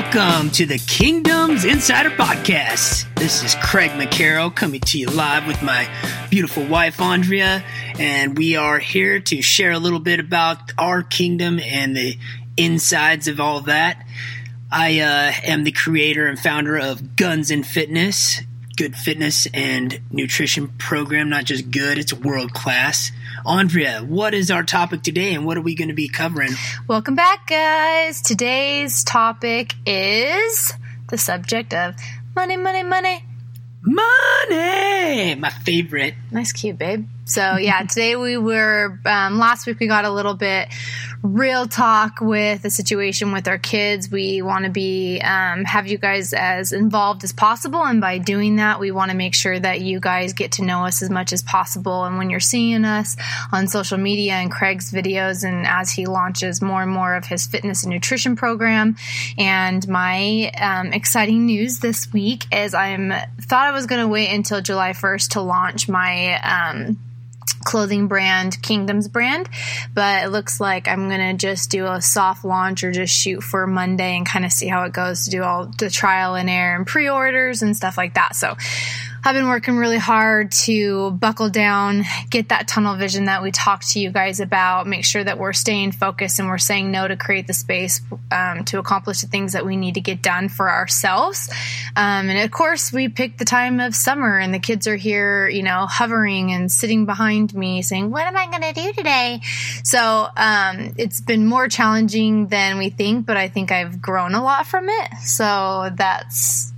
Welcome to the Kingdoms Insider Podcast. This is Craig McCarroll coming to you live with my beautiful wife, Andrea, and we are here to share a little bit about our kingdom and the insides of all that. I uh, am the creator and founder of Guns and Fitness, good fitness and nutrition program, not just good, it's world class. Andrea, what is our topic today and what are we going to be covering? Welcome back, guys. Today's topic is the subject of money, money, money. Money! My favorite. Nice cute, babe. So, yeah, today we were, um, last week we got a little bit real talk with the situation with our kids. We want to be um, have you guys as involved as possible, and by doing that, we want to make sure that you guys get to know us as much as possible. And when you're seeing us on social media and Craig's videos, and as he launches more and more of his fitness and nutrition program, and my um, exciting news this week is I'm thought I was going to wait until July 1st to launch my. Um, clothing brand, Kingdoms brand, but it looks like I'm going to just do a soft launch or just shoot for Monday and kind of see how it goes to do all the trial and error and pre orders and stuff like that. So I've been working really hard to buckle down, get that tunnel vision that we talked to you guys about, make sure that we're staying focused and we're saying no to create the space um, to accomplish the things that we need to get done for ourselves. Um, and of course, we picked the time of summer, and the kids are here, you know, hovering and sitting behind me saying, What am I going to do today? So um, it's been more challenging than we think, but I think I've grown a lot from it. So that's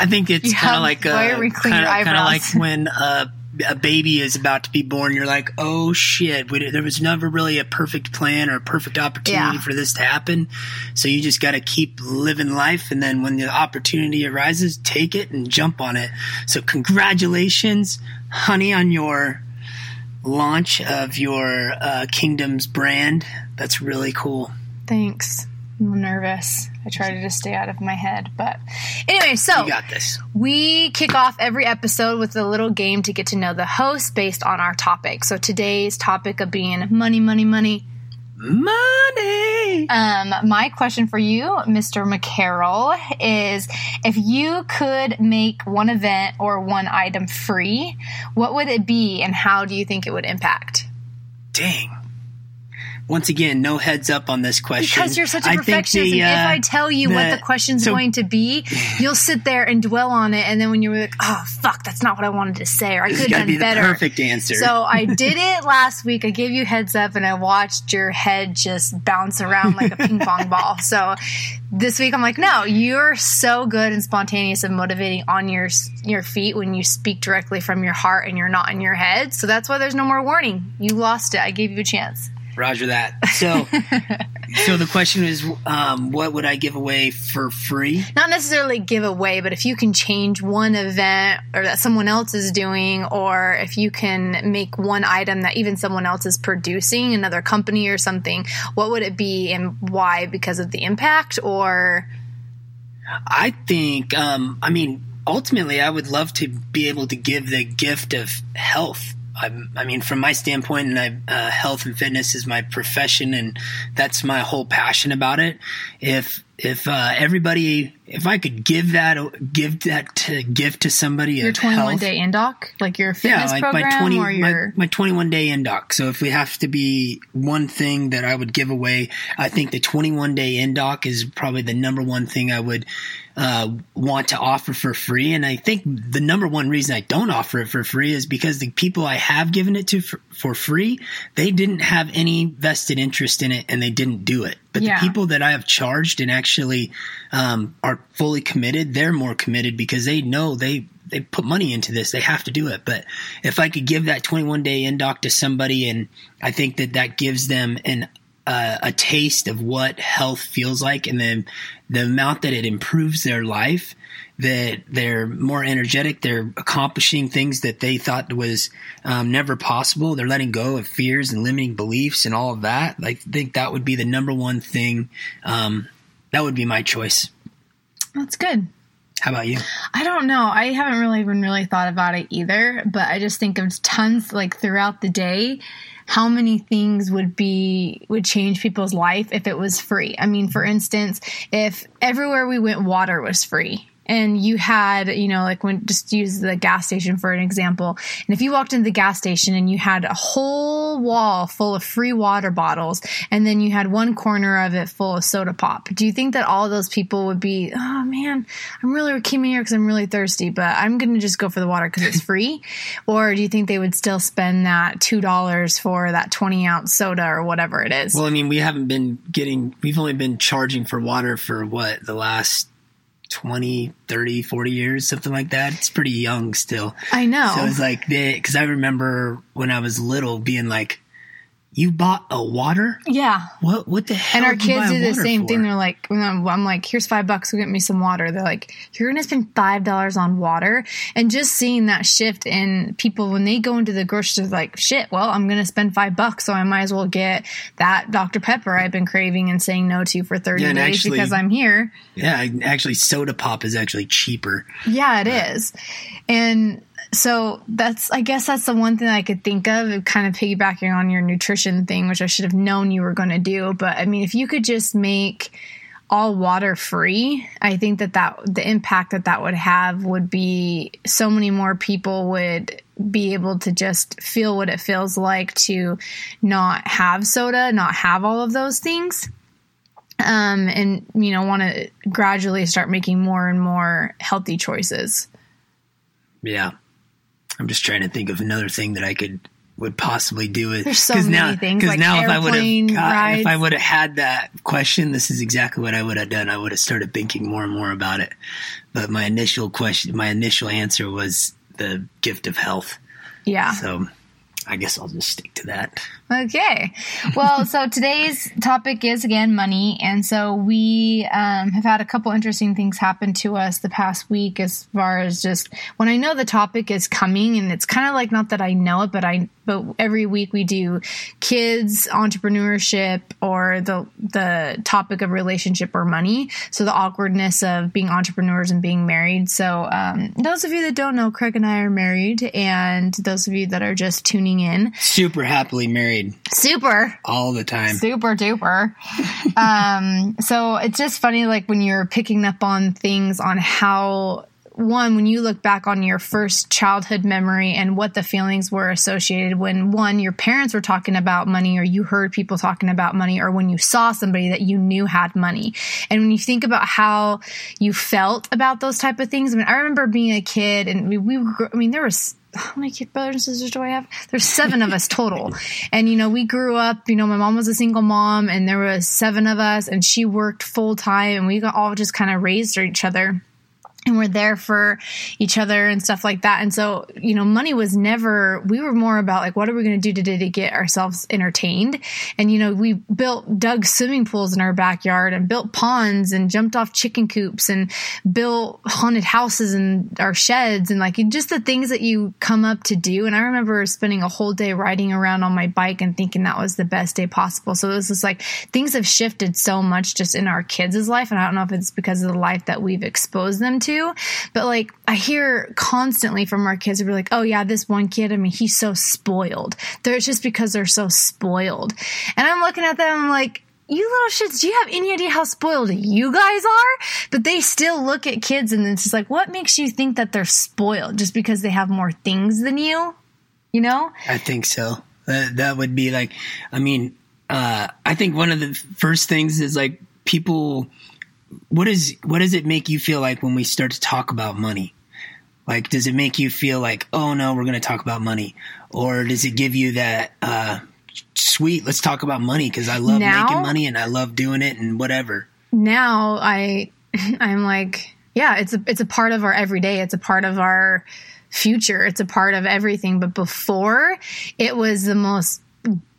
I think it's kind of like kind of like when a, a baby is about to be born. You're like, oh shit, we, there was never really a perfect plan or a perfect opportunity yeah. for this to happen. So you just got to keep living life, and then when the opportunity arises, take it and jump on it. So congratulations, honey, on your launch of your uh, Kingdoms brand. That's really cool. Thanks. I'm nervous. I try to just stay out of my head. But anyway, so you got this. We kick off every episode with a little game to get to know the host based on our topic. So today's topic of being money, money, money. Money. Um, my question for you, Mr. McCarroll, is if you could make one event or one item free, what would it be and how do you think it would impact? Dang once again, no heads up on this question. Because you're such a perfectionist. The, uh, if I tell you the, what the question's so, going to be, you'll sit there and dwell on it. And then when you're like, oh, fuck, that's not what I wanted to say, or I could have done better. perfect answer. So I did it last week. I gave you heads up and I watched your head just bounce around like a ping pong ball. So this week I'm like, no, you're so good and spontaneous and motivating on your your feet when you speak directly from your heart and you're not in your head. So that's why there's no more warning. You lost it. I gave you a chance. Roger that. So, so the question is, um, what would I give away for free? Not necessarily give away, but if you can change one event or that someone else is doing, or if you can make one item that even someone else is producing, another company or something, what would it be and why? Because of the impact, or? I think, um, I mean, ultimately, I would love to be able to give the gift of health I, I mean, from my standpoint, and I, uh, health and fitness is my profession, and that's my whole passion about it. If if uh, everybody, if I could give that give that to gift to somebody, your twenty one day indoc, like your fitness yeah, like program, my twenty or your... my, my twenty one day indoc. So if we have to be one thing that I would give away, I think the twenty one day indoc is probably the number one thing I would uh, want to offer for free. And I think the number one reason I don't offer it for free is because the people I have given it to for, for free, they didn't have any vested interest in it and they didn't do it. But yeah. the people that I have charged and actually um, are fully committed, they're more committed because they know they they put money into this. They have to do it. But if I could give that 21 day indoc to somebody, and I think that that gives them an uh, a taste of what health feels like, and then the amount that it improves their life, that they're more energetic, they're accomplishing things that they thought was um, never possible. They're letting go of fears and limiting beliefs and all of that. I think that would be the number one thing. Um, that would be my choice. That's good. How about you? I don't know. I haven't really even really thought about it either, but I just think of tons like throughout the day how many things would be would change people's life if it was free. I mean, for instance, if everywhere we went water was free, and you had, you know, like when just use the gas station for an example. And if you walked into the gas station and you had a whole wall full of free water bottles and then you had one corner of it full of soda pop, do you think that all those people would be, oh man, I'm really came in here because I'm really thirsty, but I'm going to just go for the water because it's free? or do you think they would still spend that $2 for that 20 ounce soda or whatever it is? Well, I mean, we haven't been getting, we've only been charging for water for what, the last 20, 30, 40 years, something like that. It's pretty young still. I know. So it's like, because I remember when I was little being like, you bought a water? Yeah. What what the hell? And our kids do the same for? thing. They're like, I'm, like, here's five bucks. Go get me some water. They're like, you're going to spend five dollars on water. And just seeing that shift in people when they go into the grocery store, like, shit. Well, I'm going to spend five bucks, so I might as well get that Dr Pepper I've been craving and saying no to for thirty Yeah, days actually- because I'm here. Yeah, actually, soda pop is actually cheaper. Yeah, it is. And so that's, I guess that's the one thing I could think of, kind of piggybacking on your nutrition thing, which I should have known you were going to do. But I mean, if you could just make all water free, I think that that the impact that that would have would be so many more people would be able to just feel what it feels like to not have soda, not have all of those things um, and you know want to gradually start making more and more healthy choices. Yeah, I'm just trying to think of another thing that I could would possibly do it. There's so many now, things, 'cause like now if I would have if I would have had that question, this is exactly what I would have done. I would have started thinking more and more about it. But my initial question, my initial answer was the gift of health. Yeah. So I guess I'll just stick to that. Okay. Well, so today's topic is again money. And so we um, have had a couple interesting things happen to us the past week as far as just when I know the topic is coming and it's kind of like not that I know it, but I, but every week we do kids, entrepreneurship, or the, the topic of relationship or money. So the awkwardness of being entrepreneurs and being married. So um, those of you that don't know, Craig and I are married. And those of you that are just tuning in, Super happily married super all the time. super duper. um, so it's just funny, like when you're picking up on things on how one when you look back on your first childhood memory and what the feelings were associated when one your parents were talking about money or you heard people talking about money or when you saw somebody that you knew had money and when you think about how you felt about those type of things i mean i remember being a kid and we, we were, i mean there was how many kid brothers and sisters do I have? There's seven of us total. And, you know, we grew up, you know, my mom was a single mom and there was seven of us and she worked full time and we got all just kind of raised each other and we're there for each other and stuff like that. And so, you know, money was never, we were more about like, what are we going to do today to get ourselves entertained? And, you know, we built, dug swimming pools in our backyard and built ponds and jumped off chicken coops and built haunted houses in our sheds and like just the things that you come up to do. And I remember spending a whole day riding around on my bike and thinking that was the best day possible. So it was just like things have shifted so much just in our kids' life. And I don't know if it's because of the life that we've exposed them to, but like I hear constantly from our kids, we're like, oh yeah, this one kid, I mean, he's so spoiled. They're it's just because they're so spoiled. And I'm looking at them, I'm like, you little shits, do you have any idea how spoiled you guys are? But they still look at kids and it's just like, what makes you think that they're spoiled just because they have more things than you? You know? I think so. That, that would be like, I mean, uh, I think one of the first things is like people. What is what does it make you feel like when we start to talk about money? Like, does it make you feel like, oh no, we're going to talk about money, or does it give you that uh, sweet? Let's talk about money because I love Now? making money and I love doing it and whatever. now I I'm like, yeah, it's a it's a part of our everyday. It's a part of our future. It's a part of everything. But before, it was the most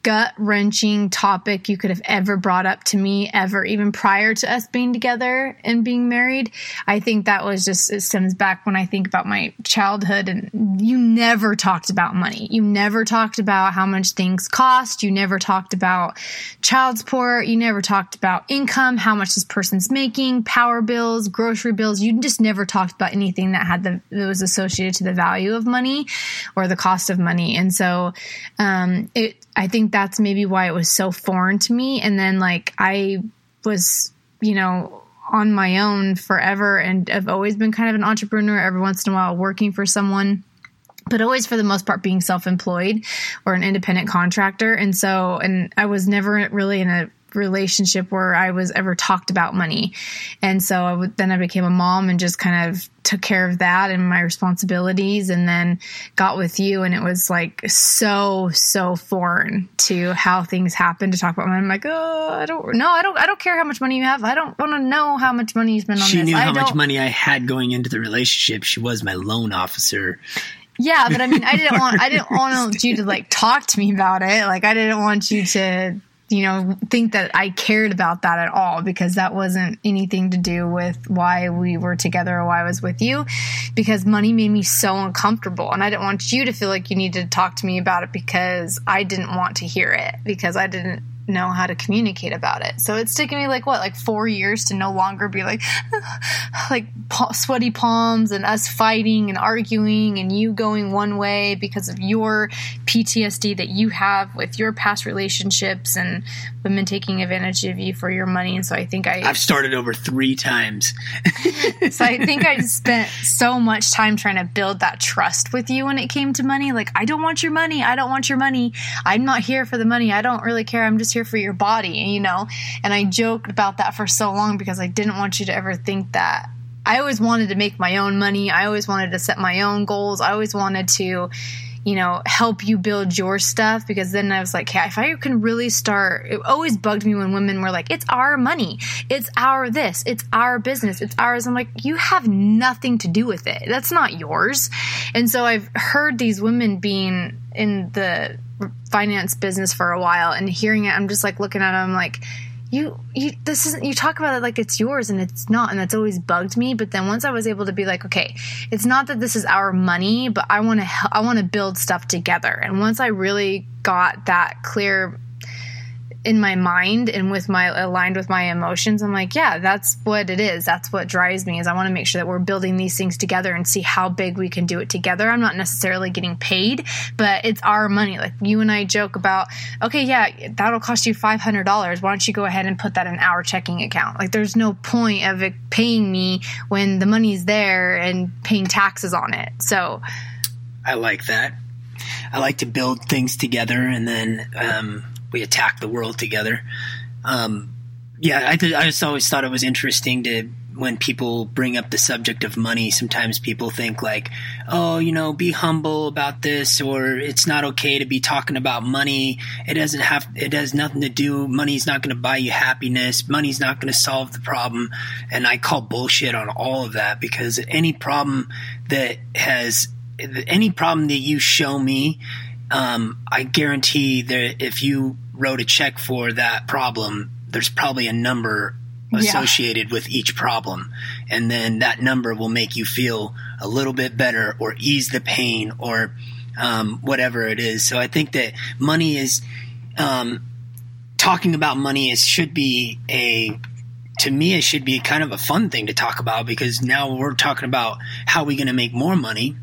gut wrenching topic you could have ever brought up to me ever, even prior to us being together and being married. I think that was just, it stems back when I think about my childhood and you never talked about money. You never talked about how much things cost. You never talked about child support. You never talked about income, how much this person's making, power bills, grocery bills. You just never talked about anything that had the, that was associated to the value of money or the cost of money. And so, um, it, I think that's maybe why it was so foreign to me. And then like I was, you know, on my own forever and I've always been kind of an entrepreneur every once in a while working for someone but always for the most part being self-employed or an independent contractor and so and i was never really in a relationship where I was ever talked about money. And so I would, then I became a mom and just kind of took care of that and my responsibilities and then got with you and it was like so so foreign to how things happen to talk about money. I'm like, "Oh, I don't no, I don't I don't care how much money you have. I don't want to know how much money you spend on she this." knew I how much money I had going into the relationship. She was my loan officer. Yeah, but I mean, I didn't want I didn't want you to like talk to me about it. Like I didn't want you to you know think that I cared about that at all because that wasn't anything to do with why we were together or why I was with you because money made me so uncomfortable. And I didn't want you to feel like you needed to talk to me about it because I didn't want to hear it because I didn't know how to communicate about it. So it's taken me like what, like four years to no longer be like, like sweaty palms and us fighting and arguing and you going one way because of your PTSD that you have with your past relationships and women taking advantage of you for your money. And so I think I, I've started over three times. so I think I spent so much time trying to build that trust with you when it came to money. Like, I don't want your money. I don't want your money. I'm not here for the money. I don't really care. I'm just here for your body, you know? And I joked about that for so long because I didn't want you to ever think that. I always wanted to make my own money. I always wanted to set my own goals. I always wanted to, you know, help you build your stuff because then I was like, hey, if I can really start, it always bugged me when women were like, it's our money, it's our this, it's our business, it's ours. I'm like, you have nothing to do with it. That's not yours. And so I've heard these women being in the finance business for a while and hearing it, I'm just like looking at them like, you you this isn't you talk about it like it's yours and it's not and that's always bugged me but then once i was able to be like okay it's not that this is our money but i want to i want to build stuff together and once i really got that clear in my mind and with my aligned with my emotions i'm like yeah that's what it is. That's what drives me is i want to make sure that we're building these things together and see how big we can do it together. I'm not necessarily getting paid but it's our money. Like you and i joke about okay yeah that'll cost you $500 why don't you go ahead and put that in our checking account? Like there's no point of it paying me when the money's there and paying taxes on it. So I like that. I like to build things together and then um, we attack the world together. Um, yeah, I, th- I just always thought it was interesting to when people bring up the subject of money. Sometimes people think like, "Oh, you know, be humble about this," or "It's not okay to be talking about money. It doesn't have. It has nothing to do. Money's not going to buy you happiness. Money's not going to solve the problem." And I call bullshit on all of that because any problem that has any problem that you show me, um, I guarantee that if you wrote a check for that problem, there's probably a number associated with each problem. And then that number will make you feel a little bit better or ease the pain or um, whatever it is. So I think that money is, um, talking about money is, should be a, to me, it should be kind of a fun thing to talk about because now we're talking about how we're going to make more money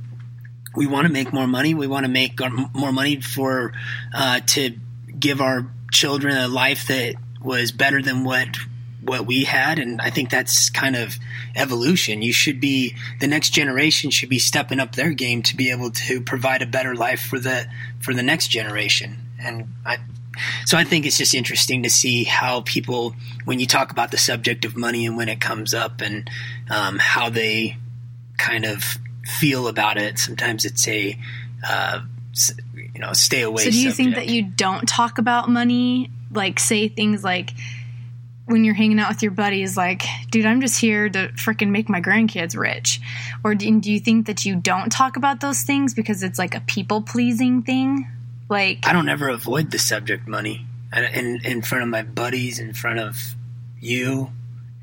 we want to make more money. We want to make more money for uh, to give our children a life that was better than what what we had, and I think that's kind of evolution. You should be the next generation should be stepping up their game to be able to provide a better life for the for the next generation, and I. So I think it's just interesting to see how people, when you talk about the subject of money and when it comes up, and um, how they kind of feel about it. Sometimes it's a, uh, you know, stay away. So do you think that you don't talk about money? Like say things like when you're hanging out with your buddies, like, dude, I'm just here to freaking make my grandkids rich. Or do, do you think that you don't talk about those things because it's like a people pleasing thing? Like I don't ever avoid the subject money in in front of my buddies, in front of you,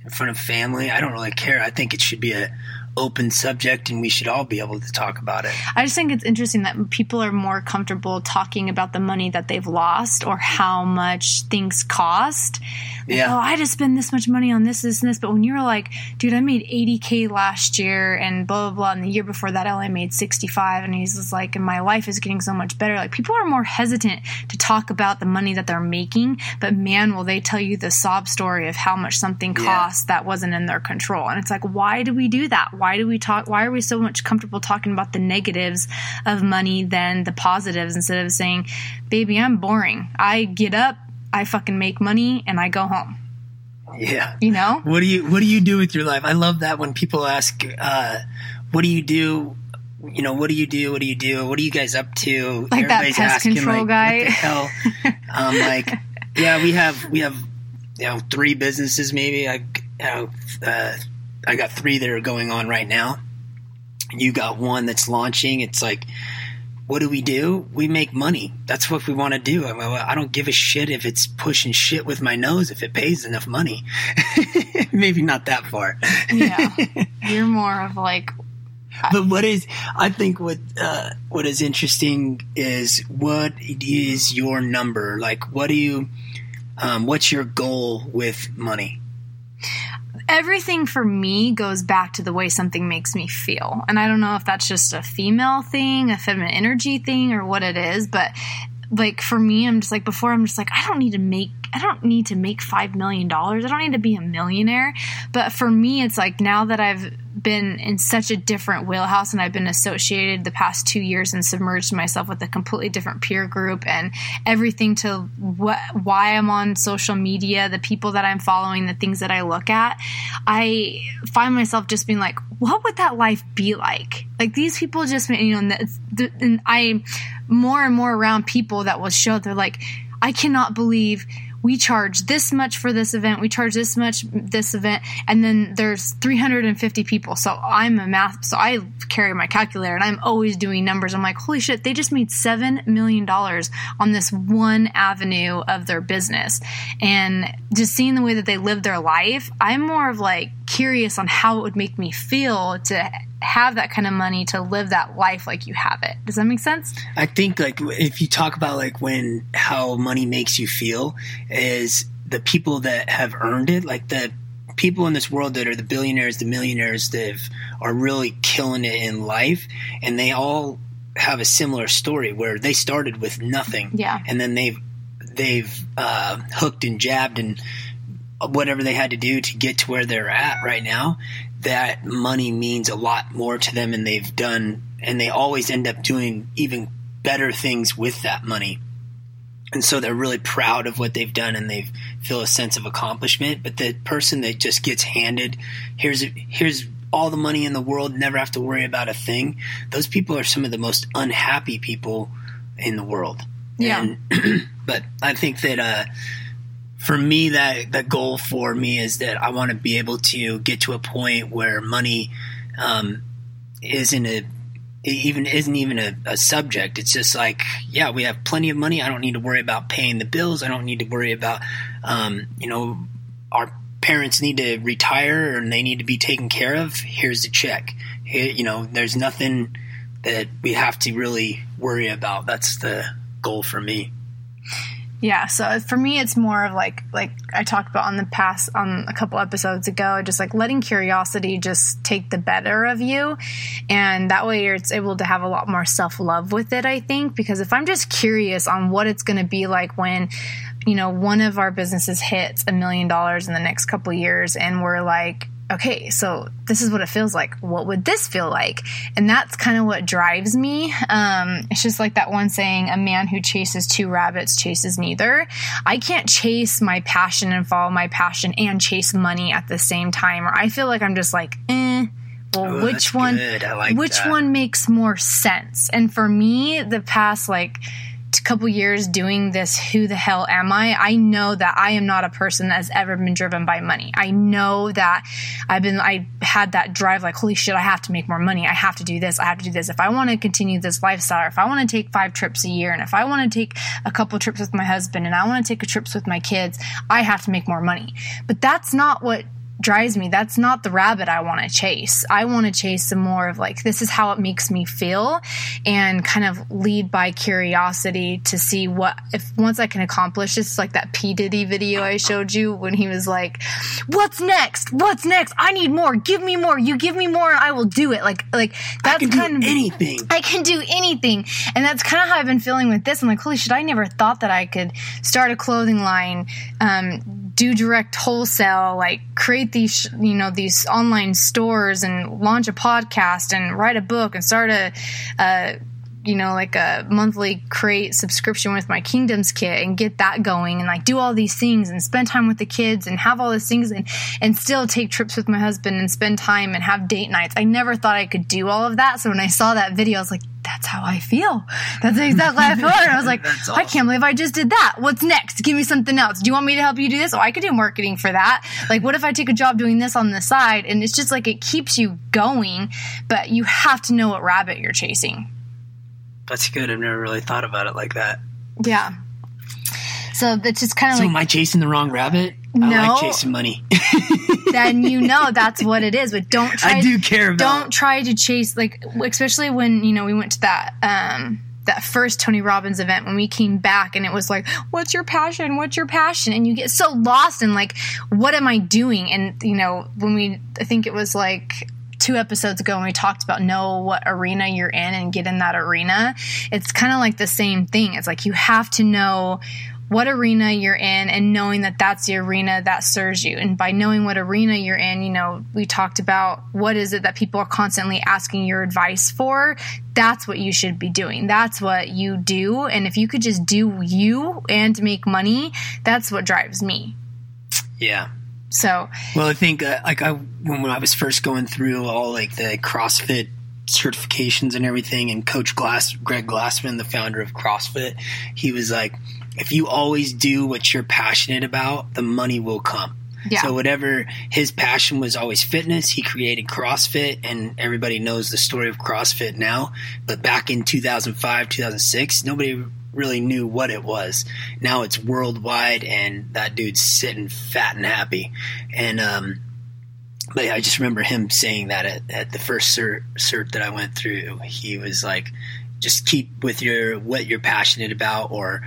in front of family. I don't really care. I think it should be a open subject and we should all be able to talk about it. I just think it's interesting that people are more comfortable talking about the money that they've lost or how much things cost. Yeah. Oh, I just spend this much money on this, this, and this. But when you're like, dude, I made 80K last year and blah, blah, blah. And the year before that, I only made 65. And he's just like, and my life is getting so much better. Like, people are more hesitant to talk about the money that they're making. But man, will they tell you the sob story of how much something cost yeah. that wasn't in their control. And it's like, why do we do that? Why do we talk? Why are we so much comfortable talking about the negatives of money than the positives instead of saying, baby, I'm boring. I get up, I fucking make money and I go home. Yeah. You know? What do you what do you do with your life? I love that when people ask uh, what do you do you know, what do you do? What do you do? What are you guys up to? Like Everybody's that pest asking, control like, guy. What the hell? um, like, yeah, we have we have you know three businesses maybe. I you know, uh, I got three that are going on right now. You got one that's launching. It's like what do we do? We make money. That's what we want to do. I, mean, I don't give a shit if it's pushing shit with my nose if it pays enough money. Maybe not that far. yeah, you're more of like. But what is? I think what uh, what is interesting is what is your number? Like, what do you? Um, what's your goal with money? Everything for me goes back to the way something makes me feel. And I don't know if that's just a female thing, a feminine energy thing, or what it is, but like for me, I'm just like before I'm just like I don't need to make I don't need to make five million dollars. I don't need to be a millionaire. But for me, it's like now that I've been in such a different wheelhouse and I've been associated the past two years and submerged myself with a completely different peer group and everything to what why I'm on social media, the people that I'm following, the things that I look at, I find myself just being like, what would that life be like? Like these people just, you know, and I more and more around people that will show they're like, I cannot believe we charge this much for this event, we charge this much this event, and then there's 350 people. So I'm a math, so I carry my calculator and I'm always doing numbers. I'm like, holy shit, they just made $7 million on this one avenue of their business. And just seeing the way that they live their life, I'm more of like curious on how it would make me feel to have that kind of money to live that life like you have it. Does that make sense? I think like if you talk about like when how money makes you feel is the people that have earned it, like the people in this world that are the billionaires, the millionaires that are really killing it in life, and they all have a similar story where they started with nothing, yeah, and then they've they've uh, hooked and jabbed and whatever they had to do to get to where they're at right now, that money means a lot more to them and they've done and they always end up doing even better things with that money. And so they're really proud of what they've done and they feel a sense of accomplishment. But the person that just gets handed here's here's all the money in the world never have to worry about a thing those people are some of the most unhappy people in the world. Yeah. And, but i think that uh for me that the goal for me is that I want to be able to get to a point where money um, isn't a even isn't even a, a, subject. It's just like, yeah, we have plenty of money. I don't need to worry about paying the bills. I don't need to worry about, um, you know, our parents need to retire and they need to be taken care of. Here's the check. Here, you know, there's nothing that we have to really worry about. That's the goal for me. Yeah, so for me, it's more of like like I talked about on the past on a couple episodes ago, just like letting curiosity just take the better of you, and that way you're able to have a lot more self love with it. I think because if I'm just curious on what it's going to be like when you know one of our businesses hits a million dollars in the next couple years, and we're like okay, so this is what it feels like. What would this feel like? And that's kind of what drives me. Um, it's just like that one saying, a man who chases two rabbits chases neither. I can't chase my passion and follow my passion and chase money at the same time. Or I feel like I'm just like, eh. Well, oh, which one? Like which that. one makes more sense? And for me, the past like couple years doing this who the hell am I? I know that I am not a person that has ever been driven by money. I know that I've been I had that drive like holy shit, I have to make more money. I have to do this. I have to do this. If I want to continue this lifestyle, or if I want to take 5 trips a year and if I want to take a couple trips with my husband and I want to take trips with my kids, I have to make more money. But that's not what drives me. That's not the rabbit I want to chase. I want to chase some more of like, this is how it makes me feel and kind of lead by curiosity to see what, if once I can accomplish this, like that P. Diddy video I showed you when he was like, what's next? What's next? I need more. Give me more. You give me more and I will do it. Like, like that's kind of anything. I can do anything. And that's kind of how I've been feeling with this. I'm like, holy shit, I never thought that I could start a clothing line, um, do direct wholesale, like create these, you know, these online stores and launch a podcast and write a book and start a, you know, like a monthly crate subscription with my Kingdoms kit and get that going and like do all these things and spend time with the kids and have all these things and, and still take trips with my husband and spend time and have date nights. I never thought I could do all of that. So when I saw that video, I was like, that's how I feel. That's exactly how I feel. And I was like, awesome. I can't believe I just did that. What's next? Give me something else. Do you want me to help you do this? Oh, I could do marketing for that. Like, what if I take a job doing this on the side? And it's just like it keeps you going, but you have to know what rabbit you're chasing. That's good. I've never really thought about it like that. Yeah. So that's just kind of so like. am I chasing the wrong rabbit? No. I like chasing money. then you know that's what it is. But don't try. I do care about. Don't try to chase like, especially when you know we went to that um that first Tony Robbins event when we came back and it was like, what's your passion? What's your passion? And you get so lost in like, what am I doing? And you know when we, I think it was like two episodes ago when we talked about know what arena you're in and get in that arena, it's kind of like the same thing. It's like you have to know what arena you're in and knowing that that's the arena that serves you. And by knowing what arena you're in, you know, we talked about what is it that people are constantly asking your advice for. That's what you should be doing. That's what you do. And if you could just do you and make money, that's what drives me. Yeah. So, well, I think uh, like I when, when I was first going through all like the CrossFit certifications and everything, and Coach Glass, Greg Glassman, the founder of CrossFit, he was like, if you always do what you're passionate about, the money will come. Yeah. So whatever his passion was always fitness, he created CrossFit and everybody knows the story of CrossFit now, but back in 2005, 2006, nobody really knew what it was. Now it's worldwide, and that dude's sitting fat and happy. And um, but I just remember him saying that at, at the first cert, cert that I went through. He was like, "Just keep with your what you're passionate about, or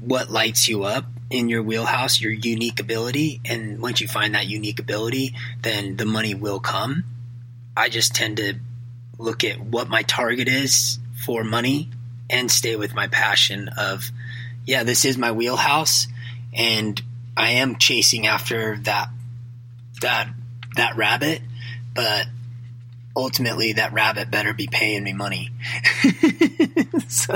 what lights you up." in your wheelhouse, your unique ability, and once you find that unique ability, then the money will come. I just tend to look at what my target is for money and stay with my passion of, yeah, this is my wheelhouse, and I am chasing after that that that rabbit, but ultimately that rabbit better be paying me money. so,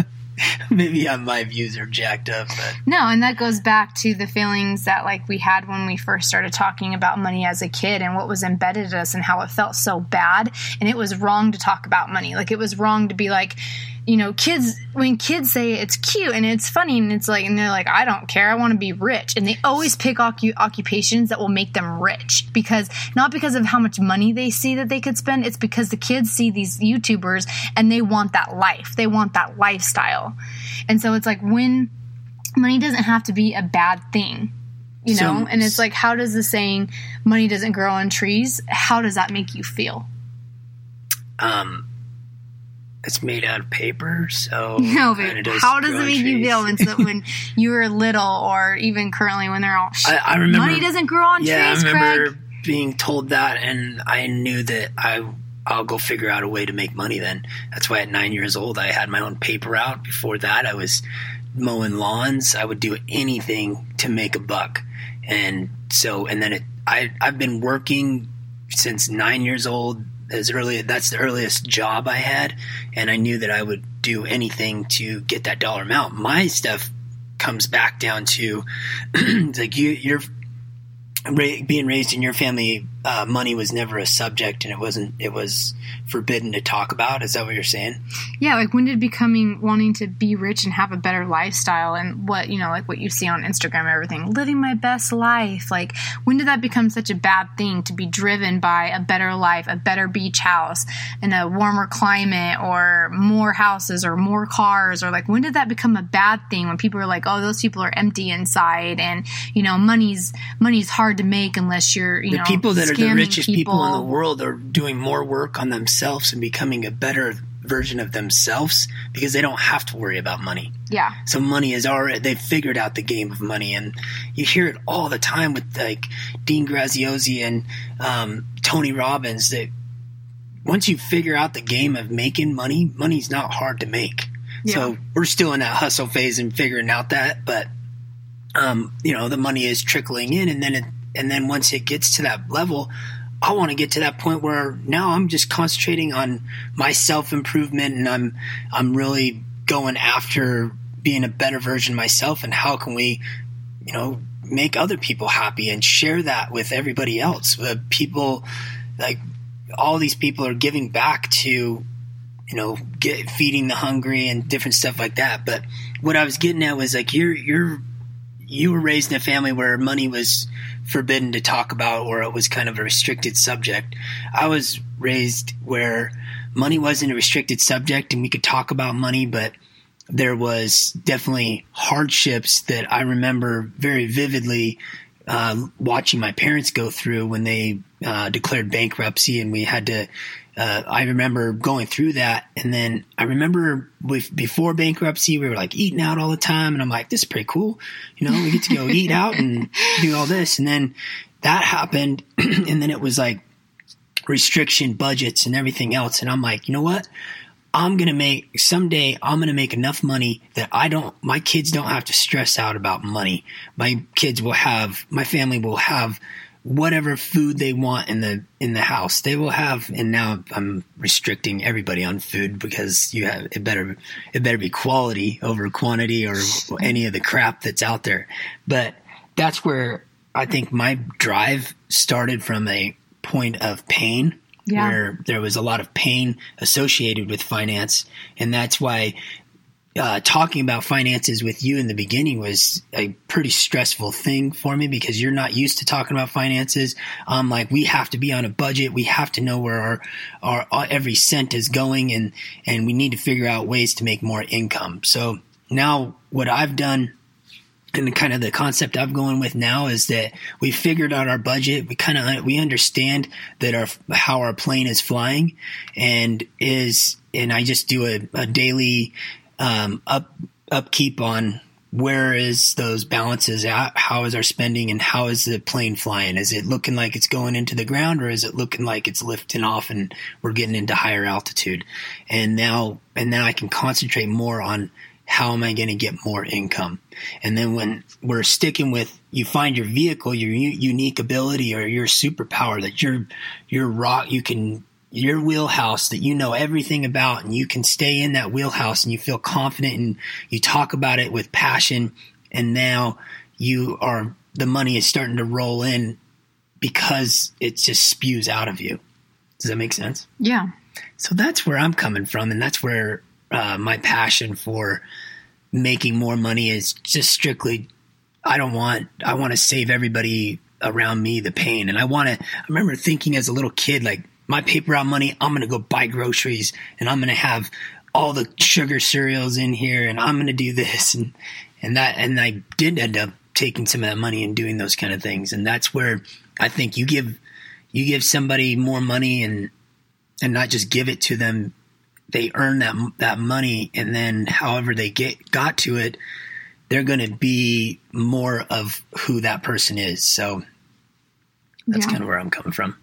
maybe my views are jacked up but no and that goes back to the feelings that like we had when we first started talking about money as a kid and what was embedded in us and how it felt so bad and it was wrong to talk about money like it was wrong to be like you know, kids when kids say it's cute and it's funny and it's like and they're like, I don't care, I want to be rich, and they always pick occupations that will make them rich because not because of how much money they see that they could spend, it's because the kids see these YouTubers and they want that life, they want that lifestyle, and so it's like when money doesn't have to be a bad thing you know? So, and it's like how does the saying money doesn't grow on trees how does that make you feel? Um it's made out of paper, so no. But how does it make trees. you feel when, so, when you were little, or even currently when they're all? I, I remember money doesn't grow on yeah, trees. I remember Craig. being told that, and I knew that I I'll go figure out a way to make money. Then that's why at nine years old I had my own paper route. Before that, I was mowing lawns. I would do anything to make a buck, and so and then it. I I've been working since nine years old as early that's the earliest job I had, and I knew that I would do anything to get that dollar amount. My stuff comes back down to like you, you're being raised in your family uh, money was never a subject and it wasn't it was forbidden to talk about. Is that what you're saying? Yeah like when did becoming wanting to be rich and have a better lifestyle and what you know like what you see on instagram and everything living my best life like when did that become such a bad thing to be driven by a better life a better beach house in a warmer climate or more houses or more cars or like when did that become a bad thing when people are like oh those people are empty inside and you know money's money's hard to make unless you're you the know people that are the richest people. people in the world are doing more work on themselves and becoming a better version of themselves because they don't have to worry about money. yeah So money is already they've figured out the game of money, and you hear it all the time with like Dean Graziosi and um, Tony Robbins. That once you figure out the game of making money, money's not hard to make. Yeah. So we're still in that hustle phase and figuring out that, but um, you know the money is trickling in, and then it, and then once it gets to that level, I want to get to that point where now I'm just concentrating on my self improvement, and I'm I'm really going after being a better version of myself, and how can we, you know, make other people happy and share that with everybody else. Uh, people like all these people are giving back to you know get feeding the hungry and different stuff like that but what i was getting at was like you're you're you were raised in a family where money was forbidden to talk about or it was kind of a restricted subject. I was raised where money wasn't a restricted subject and we could talk about money but there was definitely hardships that i remember very vividly uh, watching my parents go through when they uh, declared bankruptcy and we had to uh, I remember going through that, and then I remember with, before bankruptcy, we were like eating out all the time, and I'm like, this is pretty cool, you know, we get to go eat out and do all this, and then that happened, and then it was like restriction budgets and everything else, and I'm like, you know what? I'm gonna make someday. I'm gonna make enough money that I don't. My kids don't have to stress out about money. My kids will have. My family will have whatever food they want in the in the house. They will have. And now I'm restricting everybody on food because you have it better it better be quality over quantity or any of the crap that's out there. But that's where I think my drive started from a point of pain Yeah. where there was a lot of pain associated with finance, and that's why uh, talking about finances with you in the beginning was a pretty stressful thing for me because you're not used to talking about finances. Um, like we have to be on a budget, we have to know where our, our, our every cent is going, and and we need to figure out ways to make more income. So now what I've done and kind of the concept I'm going with now is that we figured out our budget. We kind of we understand that our how our plane is flying, and is and I just do a, a daily um, up upkeep on where is those balances at? How is our spending and how is the plane flying? Is it looking like it's going into the ground or is it looking like it's lifting off and we're getting into higher altitude? And now and now I can concentrate more on how am I going to get more income? And then when we're sticking with you find your vehicle, your u- unique ability or your superpower that you're you're rock you can your wheelhouse that you know everything about and you can stay in that wheelhouse and you feel confident and you talk about it with passion and now you are the money is starting to roll in because it just spews out of you. Does that make sense? Yeah. So that's where I'm coming from, and that's where uh, my passion for making more money is just strictly. I don't want. I want to save everybody around me the pain, and I want to. I remember thinking as a little kid, like my paper out money, I'm going to go buy groceries, and I'm going to have all the sugar cereals in here, and I'm going to do this, and and that, and I did end up taking some of that money and doing those kind of things, and that's where I think you give you give somebody more money and and not just give it to them. They earn that that money, and then however they get got to it, they're going to be more of who that person is. So that's Yeah. kind of where I'm coming from.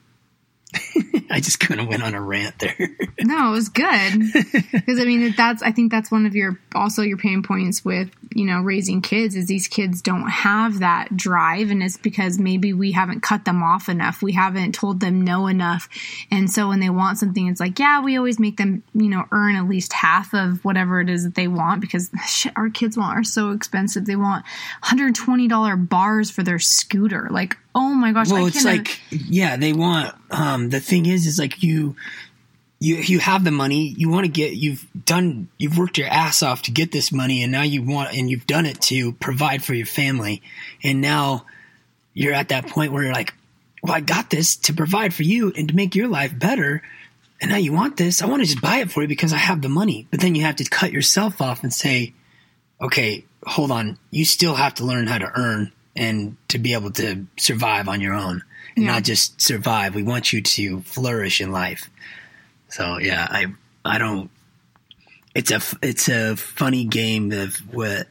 I just kind of went on a rant there. no, it was good. Because I mean that's I think that's one of your also your pain points with you know raising kids is these kids don't have that drive and it's because maybe we haven't cut them off enough. We haven't told them no enough. And so when they want something it's like yeah we always make them you know earn at least half of whatever it is that they want because shit our kids want are so expensive. They want $120 bars for their scooter. Like oh my gosh well it's like yeah they want um the thing is is like you you you have the money you want to get you've done you've worked your ass off to get this money and now you want and you've done it to provide for your family. And now you're at that point where you're like well i got this to provide for you and to make your life better and now you want this. I want to just buy it for you because i have the money. But then you have to cut yourself off and say okay hold on. You still have to learn how to earn and to be able to survive on your own and yeah. not just survive we want you to flourish in life so yeah, I I don't. It's a it's a funny game of what.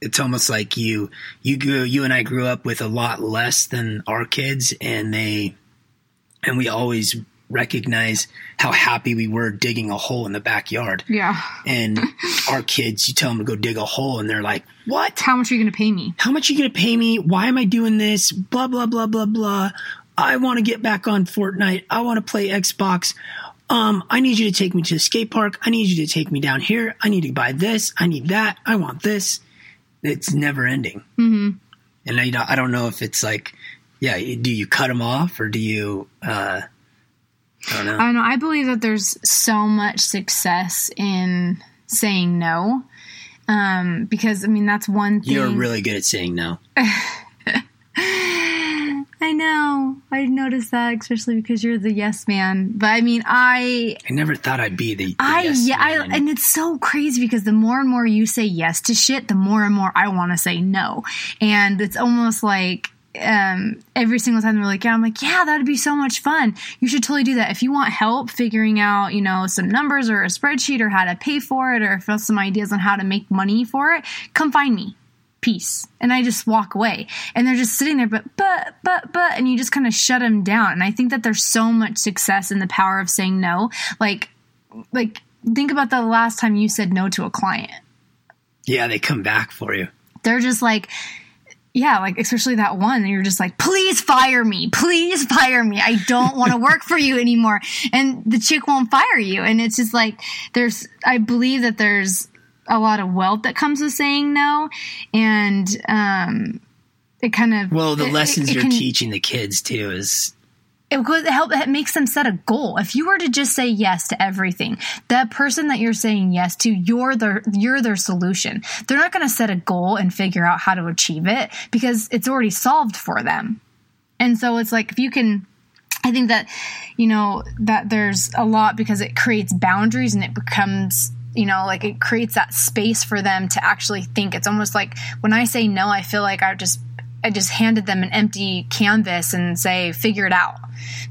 It's almost like you you grew you and I grew up with a lot less than our kids, and they and we always recognize how happy we were digging a hole in the backyard. Yeah. And our kids, you tell them to go dig a hole, and they're like, "What? How much are you going to pay me? How much are you going to pay me? Why am I doing this? Blah blah blah blah blah. I want to get back on Fortnite. I want to play Xbox um, I need you to take me to the skate park. I need you to take me down here. I need to buy this. I need that. I want this. It's never ending. Mm-hmm. And I, I don't know if it's like, yeah, do you cut them off or do you, uh, I don't know. I know. I believe that there's so much success in saying no. Um, because I mean, that's one thing. You're really good at saying no. I know. I noticed that, especially because you're the yes man. But I mean, I. I never thought I'd be the. the I yes yeah, I, and it's so crazy because the more and more you say yes to shit, the more and more I want to say no, and it's almost like um, every single time they're like, yeah, I'm like, yeah, that'd be so much fun. You should totally do that. If you want help figuring out, you know, some numbers or a spreadsheet or how to pay for it or if some ideas on how to make money for it, come find me. Peace. And i just walk away. And they're just sitting there but but but but and you just kind of shut them down. And i think that there's so much success in the power of saying no. Like like think about the last time you said no to a client. Yeah they come back for you. They're just like yeah, like especially that one, you're just like, please fire me, please fire me. I don't want to work for you anymore. And the chick won't fire you. And it's just like, there's, I believe that there's a lot of wealth that comes with saying no, and um, it kind of well the it, lessons it, it you're can, teaching the kids too is it goes help it makes them set a goal. If you were to just say yes to everything that person that you're saying yes to you're their you're their solution. They're not going to set a goal and figure out how to achieve it because it's already solved for them. And so it's like if you can I think that you know that there's a lot because it creates boundaries and it becomes you know like it creates that space for them to actually think. It's almost like when i say no i feel like i just i just handed them an empty canvas and say figure it out.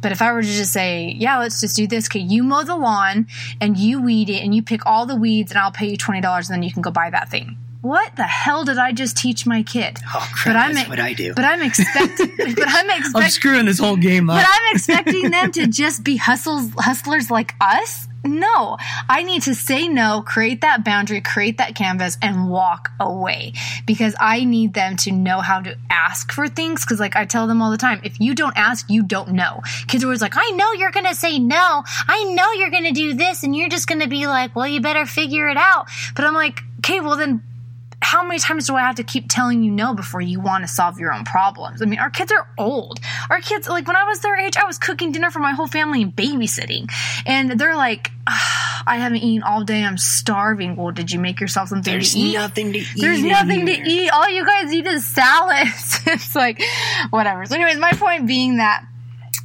But if i were to just say yeah let's just do this. Okay you mow the lawn and you weed it and you pick all the weeds and i'll pay you $20 and then you can go buy that thing what the hell did I just teach my kid? Oh crap! But I'm, that's what I do. But I'm expecting. but I'm expecting. I'm screwing this whole game up. But I'm expecting them to just be hustles, hustlers like us. No, I need to say no, create that boundary, create that canvas, and walk away because I need them to know how to ask for things. Because, like I tell them all the time, if you don't ask, you don't know. Kids are always like, I know you're going to say no. I know you're going to do this. And you're just going to be like, well, you better figure it out. But I'm like, okay, well, then how many times do I have to keep telling you no before you want to solve your own problems? I mean, our kids are old. Our kids, like when I was their age, I was cooking dinner for my whole family and babysitting. And they're like, ah, I haven't eaten all day. I'm starving. Well, did you make yourself something There's to eat? nothing to eat. There's nothing here. to eat. All you guys eat is salads. it's like, whatever. So, anyways, my point being that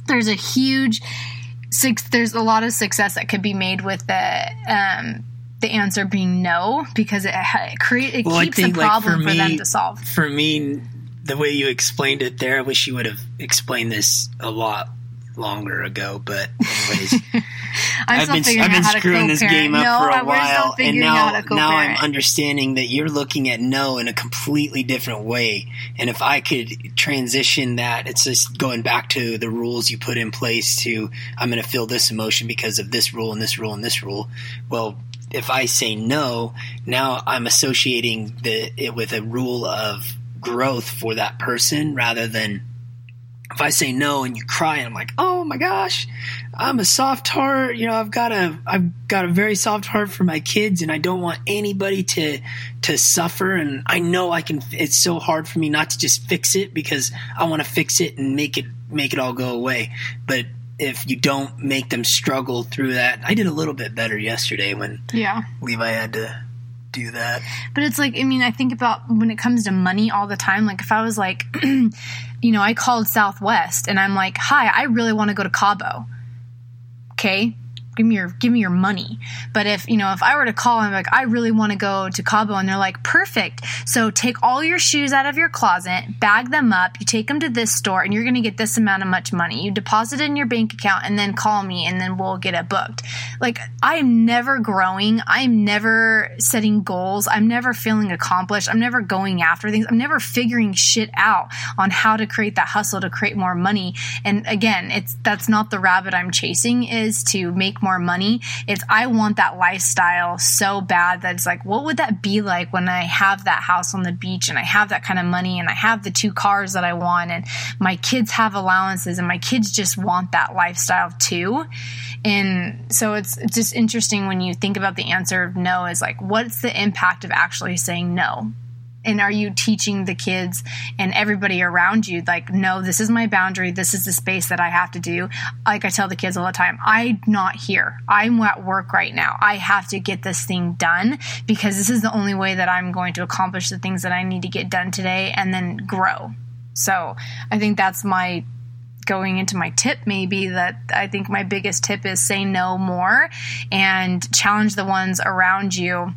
there's a huge, six there's a lot of success that could be made with the, um, the answer being no because it, it create it well, keeps a problem like for, for them to solve. For me, the way you explained it there, I wish you would have explained this a lot longer ago. But anyways, I'm I've been I've been screwing this game up no, for a while, and now out how to now I'm understanding that you're looking at no in a completely different way. And if I could transition that, it's just going back to the rules you put in place. To I'm going to feel this emotion because of this rule and this rule and this rule. Well, if I say no, now I'm associating the it with a rule of growth for that person rather than if I say no and you cry and I'm like, oh my gosh, I'm a soft heart. You know, I've got a I've got a very soft heart for my kids, and I don't want anybody to to suffer. And I know I can. It's so hard for me not to just fix it because I want to fix it and make it make it all go away. But if you don't make them struggle through that, I did a little bit better yesterday when yeah. Levi had to do that. But it's like, I mean, I think about when it comes to money all the time. Like, if I was like, you know, I called Southwest and I'm like, hi, I really want to go to Cabo. Okay. Give me your give me your money. But if you know if I were to call and like I really want to go to Cabo and they're like perfect. So take all your shoes out of your closet, bag them up, you take them to this store, and you're going to get this amount of much money. You deposit it in your bank account and then call me and then we'll get it booked. Like I'm never growing. I'm never setting goals. I'm never feeling accomplished. I'm never going after things. I'm never figuring shit out on how to create that hustle to create more money. And again, it's that's not the rabbit I'm chasing is to make more money. It's I want that lifestyle so bad that it's like, what would that be like when I have that house on the beach and I have that kind of money and I have the two cars that I want and my kids have allowances and my kids just want that lifestyle too. And so it's it's just interesting when you think about the answer of no is like what's the impact of actually saying no? And are you teaching the kids and everybody around you like no this is my boundary. This is the space that i have to do. Like i tell the kids all the time i'm not here. I'm at work right now. I have to get this thing done because this is the only way that i'm going to accomplish the things that i need to get done today and then grow. So i think that's my going into my tip maybe that i think my biggest tip is say no more and challenge the ones around you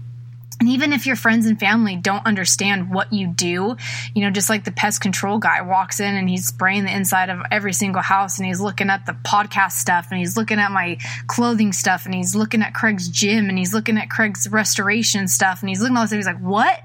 and even if your friends and family don't understand what you do, you know, just like the pest control guy walks in and he's spraying the inside of every single house and he's looking at the podcast stuff and he's looking at my clothing stuff and he's looking at Craig's gym and he's looking at Craig's restoration stuff and he's looking at all this stuff. He's like, what?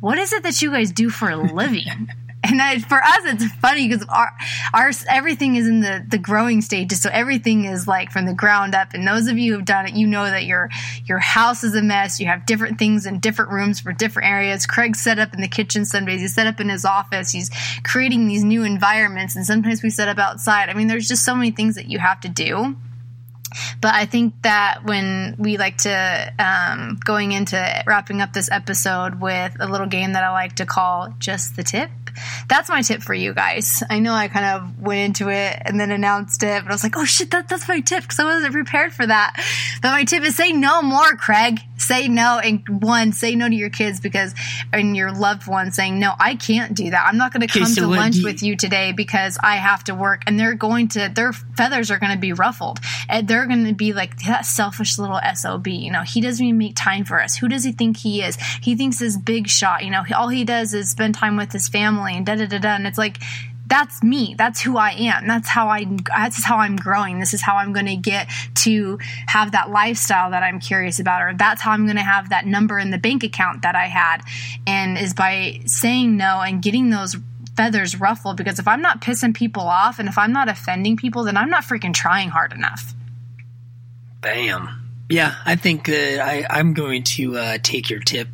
What is it that you guys do for a living? and I, for us it's funny because our, our everything is in the the growing stages. So everything is like from the ground up. And those of you who've done it you know that your your house is a mess. You have different things in different rooms for different areas. Craig set up in the kitchen some days he's set up in his office. He's creating these new environments. And sometimes we set up outside. I mean there's just so many things that you have to do but I think that when we like to um, going into wrapping up this episode with a little game that I like to call just the tip. That's my tip for you guys. I know I kind of went into it and then announced it, but I was like, oh shit, that, that's my tip because I wasn't prepared for that. But my tip is say no more, Craig. Say no. And one, say no to your kids because, and your loved ones saying, no, I can't do that. I'm not going to come so to lunch you- with you today because I have to work and they're going to, their feathers are going to be ruffled. And they're going to be like, that selfish little SOB. You know, he doesn't even make time for us. Who does he think he is? He thinks this big shot. You know, all he does is spend time with his family and da da da da. And it's like, that's me. That's who I am. That's how I. That's how I'm growing. This is how I'm going to get to have that lifestyle that I'm curious about, or that's how I'm going to have that number in the bank account that I had, and is by saying no and getting those feathers ruffled. Because if I'm not pissing people off and if I'm not offending people, then I'm not freaking trying hard enough. Bam. Yeah, I think that I, I'm going to uh, take your tip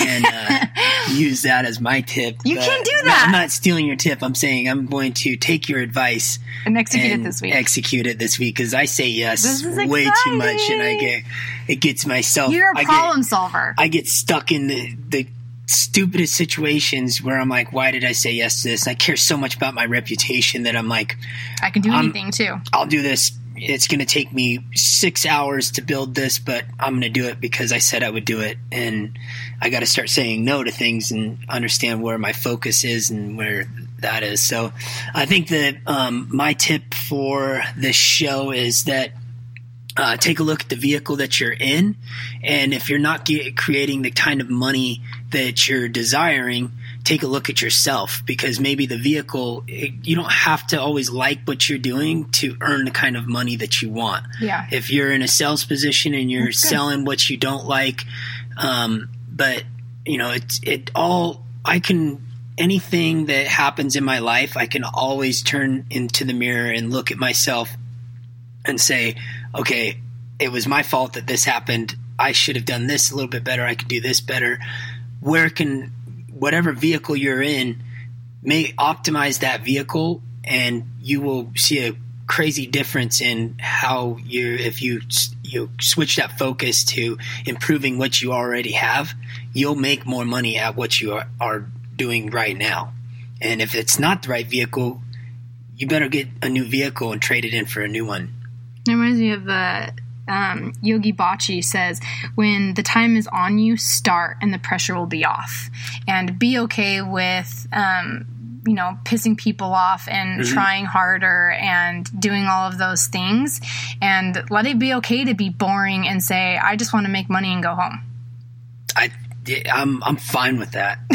and uh, use that as my tip. You can't do no, that. I'm not stealing your tip. I'm saying I'm going to take your advice And execute and it this week. execute it this week because I say yes way too much, and I get it gets myself. You're a I problem Get, solver. I get stuck in the the stupidest situations where I'm like, why did I say yes to this? I care so much about my reputation that I'm like, I can do I'm- anything too. I'll do this. It's going to take me six hours to build this, but I'm going to do it because I said I would do it. And I got to start saying no to things and understand where my focus is and where that is. So I think that um, my tip for this show is that uh, take a look at the vehicle that you're in. And if you're not get, creating the kind of money that you're desiring, take a look at yourself because maybe the vehicle it, you don't have to always like what you're doing to earn the kind of money that you want. Yeah. If you're in a sales position and you're selling what you don't like, um, but you know it's it all I can anything that happens in my life I can always turn into the mirror and look at myself and say, okay, it was my fault that this happened. I should have done this a little bit better. I could do this better. Where can whatever vehicle you're in, may optimize that vehicle, and you will see a crazy difference in how you if you you switch that focus to improving what you already have, you'll make more money at what you are, are doing right now. And if it's not the right vehicle, you better get a new vehicle and trade it in for a new one. It reminds me of uh, um, Yogi Bhajan says, when the time is on you, start and the pressure will be off. And be okay with, um, you know, pissing people off and mm-hmm. trying harder and doing all of those things. And let it be okay to be boring and say, I just want to make money and go home. I I'm I'm fine with that.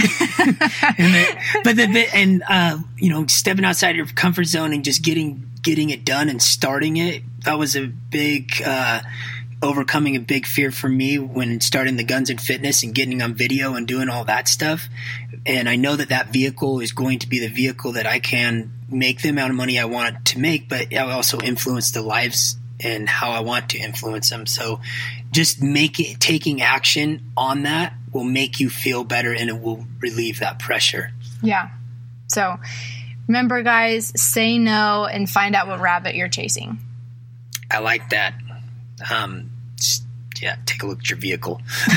and but the and uh, you know stepping outside your comfort zone and just getting getting it done and starting it that was a big uh, overcoming a big fear for me when starting the guns and fitness and getting on video and doing all that stuff. And I know that that vehicle is going to be the vehicle that I can make the amount of money I want to make, but I also influence the lives and how I want to influence them. So just make it, taking action on that will make you feel better and it will relieve that pressure. Yeah. So remember, guys, say no and find out what rabbit you're chasing. I like that. Um, yeah, take a look at your vehicle.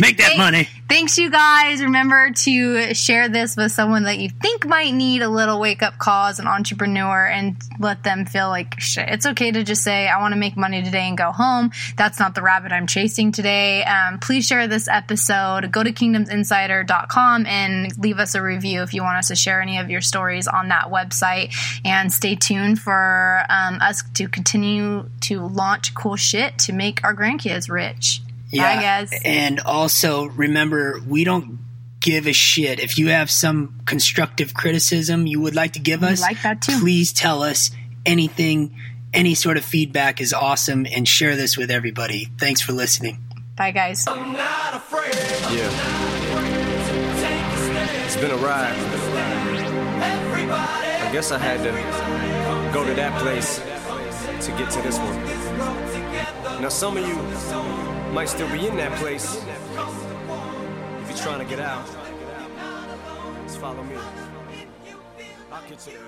Make that money. Thanks, you guys. Remember to share this with someone that you think might need a little wake up call as an entrepreneur and let them feel like shit. It's okay to just say, I want to make money today and go home. That's not the rabbit I'm chasing today. Um, please share this episode. Go to kingdomsinsider.com and leave us a review if you want us to share any of your stories on that website. And stay tuned for um, us to continue to launch cool shit to make our grandkids rich. Yeah. Bye, guys. And also remember, we don't give a shit. If you have some constructive criticism you would like to give us, like that too. please tell us anything. Any sort of feedback is awesome and share this with everybody. Thanks for listening. Bye, guys. Yeah. It's been a ride. I guess I had to go to that place to get to this one. Now, some of you might still be in that place. If you're trying to get out, just follow me. I'll get you.